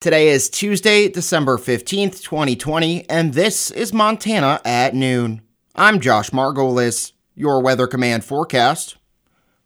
Today is Tuesday, December 15th, 2020, and this is Montana at noon. I'm Josh Margolis, your Weather Command forecast.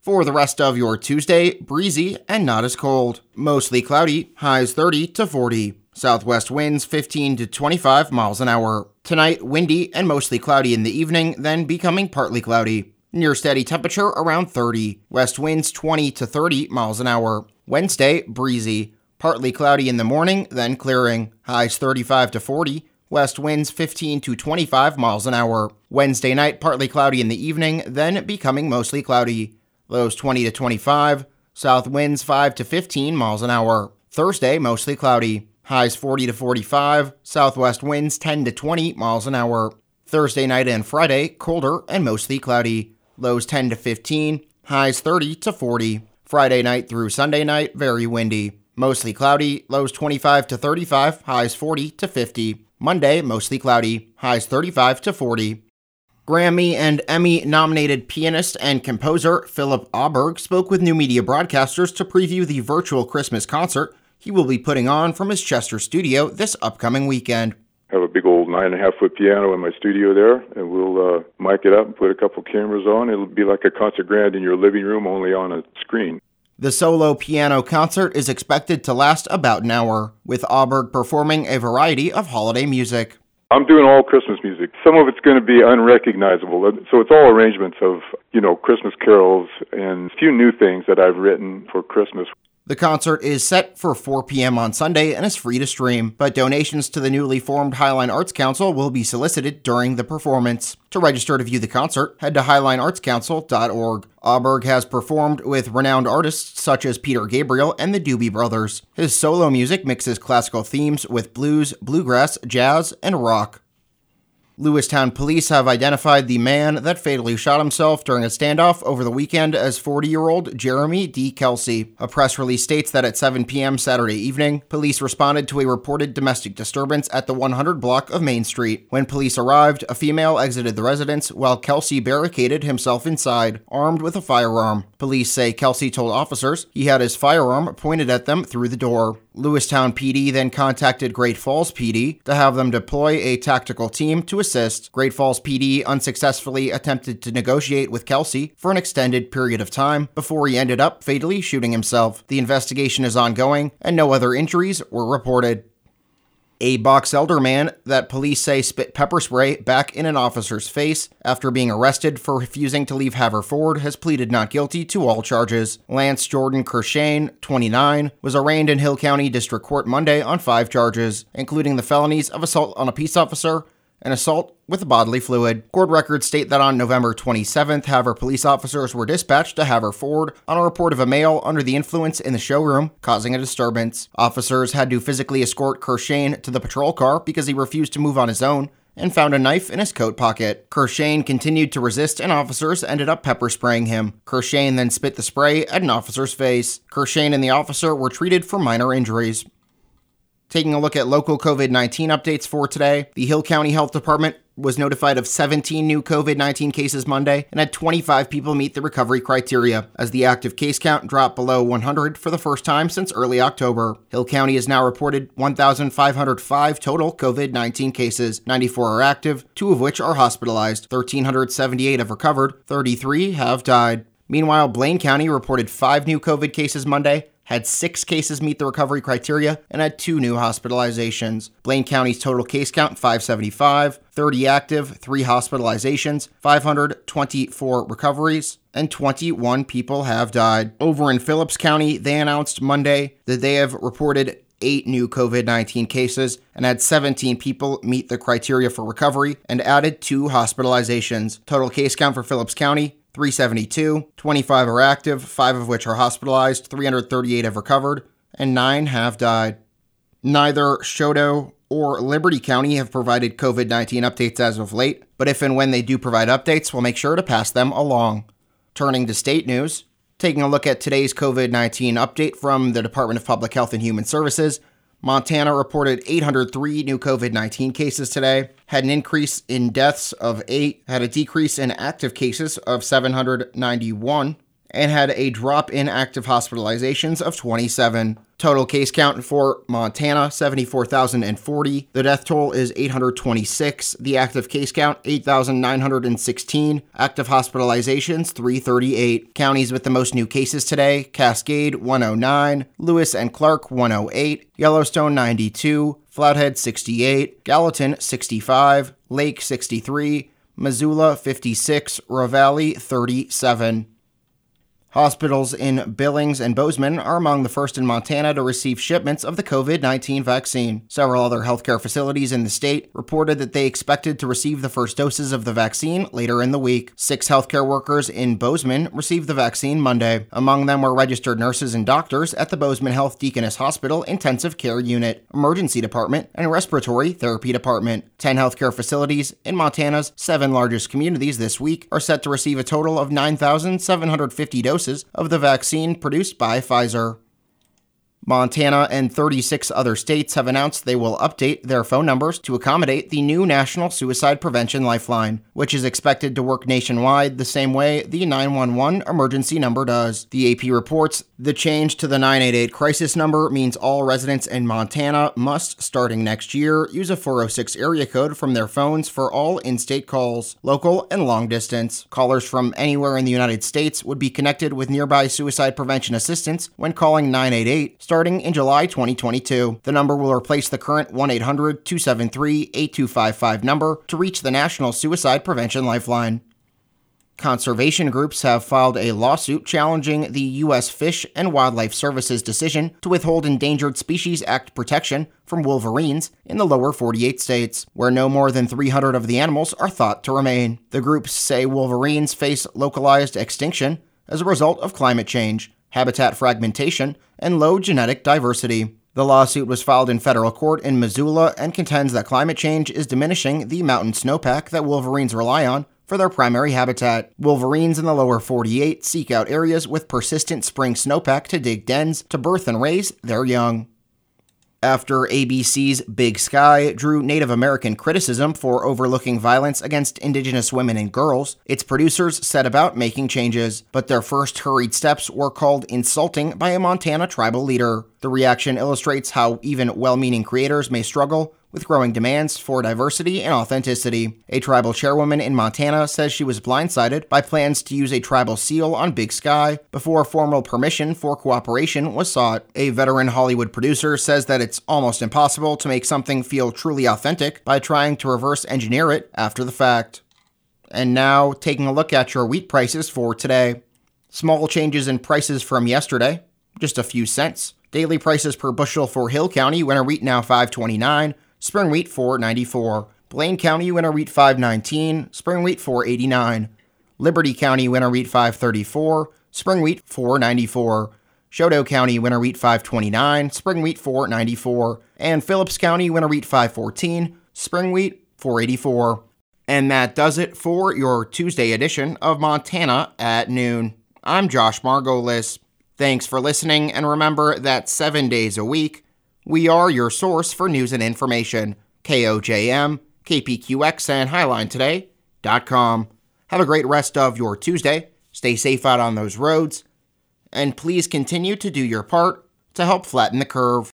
For the rest of your Tuesday, breezy and not as cold. Mostly cloudy, highs 30 to 40. Southwest winds 15 to 25 miles an hour. Tonight, windy and mostly cloudy in the evening, then becoming partly cloudy. Near steady temperature around 30. West winds 20 to 30 miles an hour. Wednesday, breezy. Partly cloudy in the morning, then clearing. Highs 35 to 40. West winds 15 to 25 miles an hour. Wednesday night, partly cloudy in the evening, then becoming mostly cloudy. Lows 20 to 25. South winds 5 to 15 miles an hour. Thursday, mostly cloudy. Highs 40 to 45. Southwest winds 10 to 20 miles an hour. Thursday night and Friday, colder and mostly cloudy lows 10 to 15, highs 30 to 40. Friday night through Sunday night, very windy. Mostly cloudy, lows 25 to 35, highs 40 to 50. Monday, mostly cloudy, highs 35 to 40. Grammy and Emmy nominated pianist and composer Philip Aaberg spoke with new media broadcasters to preview the virtual Christmas concert he will be putting on from his Chester studio this upcoming weekend have a big old nine and a half foot piano in my studio there, and we'll uh, mic it up and put a couple cameras on. It'll be like a concert grand in your living room, only on a screen. The solo piano concert is expected to last about an hour, with Aaberg performing a variety of holiday music. I'm doing all Christmas music. Some of it's going to be unrecognizable, uh, so it's all arrangements of, you know, Christmas carols and a few new things that I've written for Christmas. The concert is set for 4 p.m. on Sunday and is free to stream, but donations to the newly formed Highline Arts Council will be solicited during the performance. To register to view the concert, head to highlineartscouncil.org. Aaberg has performed with renowned artists such as Peter Gabriel and the Doobie Brothers. His solo music mixes classical themes with blues, bluegrass, jazz, and rock. Lewistown police have identified the man that fatally shot himself during a standoff over the weekend as 40 year old Jeremy D. Kelsey. A press release states that at 7 p.m. Saturday evening, police responded to a reported domestic disturbance at the 100 block of Main Street. When police arrived, a female exited the residence while Kelsey barricaded himself inside, armed with a firearm. Police say Kelsey told officers he had his firearm pointed at them through the door. Lewistown PD then contacted Great Falls PD to have them deploy a tactical team to assist. Great Falls PD unsuccessfully attempted to negotiate with Kelsey for an extended period of time before he ended up fatally shooting himself. The investigation is ongoing and no other injuries were reported. A Box Elder man that police say spit pepper spray back in an officer's face after being arrested for refusing to leave Havre Ford has pleaded not guilty to all charges. Lance Jordan Kershane, 29, was arraigned in Hill County District Court Monday on five charges, including the felonies of assault on a peace officer, and assault with a bodily fluid. Court records state that on November 27th, Havre police officers were dispatched to Havre Ford on a report of a male under the influence in the showroom, causing a disturbance. Officers had to physically escort Kershane to the patrol car because he refused to move on his own and found a knife in his coat pocket. Kershane continued to resist and officers ended up pepper spraying him. Kershane then spit the spray at an officer's face. Kershane and the officer were treated for minor injuries. Taking a look at local COVID 19 updates for today, the Hill County Health Department was notified of 17 new COVID 19 cases Monday and had 25 people meet the recovery criteria, as the active case count dropped below 100 for the first time since early October. Hill County has now reported 1,505 total COVID 19 cases. 94 are active, two of which are hospitalized. 1,378 have recovered, 33 have died. Meanwhile, Blaine County reported five new COVID cases Monday had six cases meet the recovery criteria, and had two new hospitalizations. Blaine County's total case count 575, 30 active, 3 hospitalizations, 524 recoveries, and 21 people have died. Over in Phillips County, they announced Monday that they have reported eight new COVID 19 cases and had 17 people meet the criteria for recovery and added two hospitalizations. Total case count for Phillips County 372, 25 are active, 5 of which are hospitalized, 338 have recovered, and 9 have died. Neither Chouteau or Liberty County have provided COVID 19 updates as of late, but if and when they do provide updates, we'll make sure to pass them along. Turning to state news, taking a look at today's COVID 19 update from the Department of Public Health and Human Services, Montana reported 803 new COVID 19 cases today, had an increase in deaths of 8, had a decrease in active cases of 791, and had a drop in active hospitalizations of 27. Total case count for Montana 74,040. The death toll is 826. The active case count 8,916. Active hospitalizations 338. Counties with the most new cases today Cascade 109, Lewis and Clark 108, Yellowstone 92, Flathead 68, Gallatin 65, Lake 63, Missoula 56, Ravalli 37. Hospitals in Billings and Bozeman are among the first in Montana to receive shipments of the COVID 19 vaccine. Several other healthcare facilities in the state reported that they expected to receive the first doses of the vaccine later in the week. Six healthcare workers in Bozeman received the vaccine Monday. Among them were registered nurses and doctors at the Bozeman Health Deaconess Hospital Intensive Care Unit, Emergency Department, and Respiratory Therapy Department. Ten healthcare facilities in Montana's seven largest communities this week are set to receive a total of 9,750 doses doses of the vaccine produced by Pfizer. Montana and 36 other states have announced they will update their phone numbers to accommodate the new National Suicide Prevention Lifeline, which is expected to work nationwide the same way the 911 emergency number does. The AP reports the change to the 988 crisis number means all residents in Montana must, starting next year, use a 406 area code from their phones for all in state calls, local and long distance. Callers from anywhere in the United States would be connected with nearby suicide prevention assistance when calling 988 starting in July 2022. The number will replace the current 1 800 273 8255 number to reach the National Suicide Prevention Lifeline. Conservation groups have filed a lawsuit challenging the U.S. Fish and Wildlife Service's decision to withhold Endangered Species Act protection from wolverines in the lower 48 states, where no more than 300 of the animals are thought to remain. The groups say wolverines face localized extinction as a result of climate change, habitat fragmentation, and low genetic diversity. The lawsuit was filed in federal court in Missoula and contends that climate change is diminishing the mountain snowpack that wolverines rely on for their primary habitat. Wolverines in the lower 48 seek out areas with persistent spring snowpack to dig dens to birth and raise their young after ABC's Big Sky drew Native American criticism for overlooking violence against Indigenous women and girls, its producers set about making changes, but their first hurried steps were called insulting by a Montana tribal leader. The reaction illustrates how even well meaning creators may struggle with growing demands for diversity and authenticity. A tribal chairwoman in Montana says she was blindsided by plans to use a tribal seal on Big Sky before formal permission for cooperation was sought. A veteran Hollywood producer says that it's almost impossible to make something feel truly authentic by trying to reverse engineer it after the fact. And now, taking a look at your wheat prices for today. Small changes in prices from yesterday, just a few cents. Daily prices per bushel for Hill County winter wheat now 529, spring wheat 494. Blaine County winter wheat 519, spring wheat 489. Liberty County winter wheat 534, spring wheat 494. Chouteau County winter wheat 529, spring wheat 494, and Phillips County winter wheat 514, spring wheat 484. And that does it for your Tuesday edition of Montana at noon. I'm Josh Margolis. Thanks for listening, and remember that seven days a week, we are your source for news and information. KOJM, KPQX, and HighlineToday.com. Have a great rest of your Tuesday. Stay safe out on those roads. And please continue to do your part to help flatten the curve.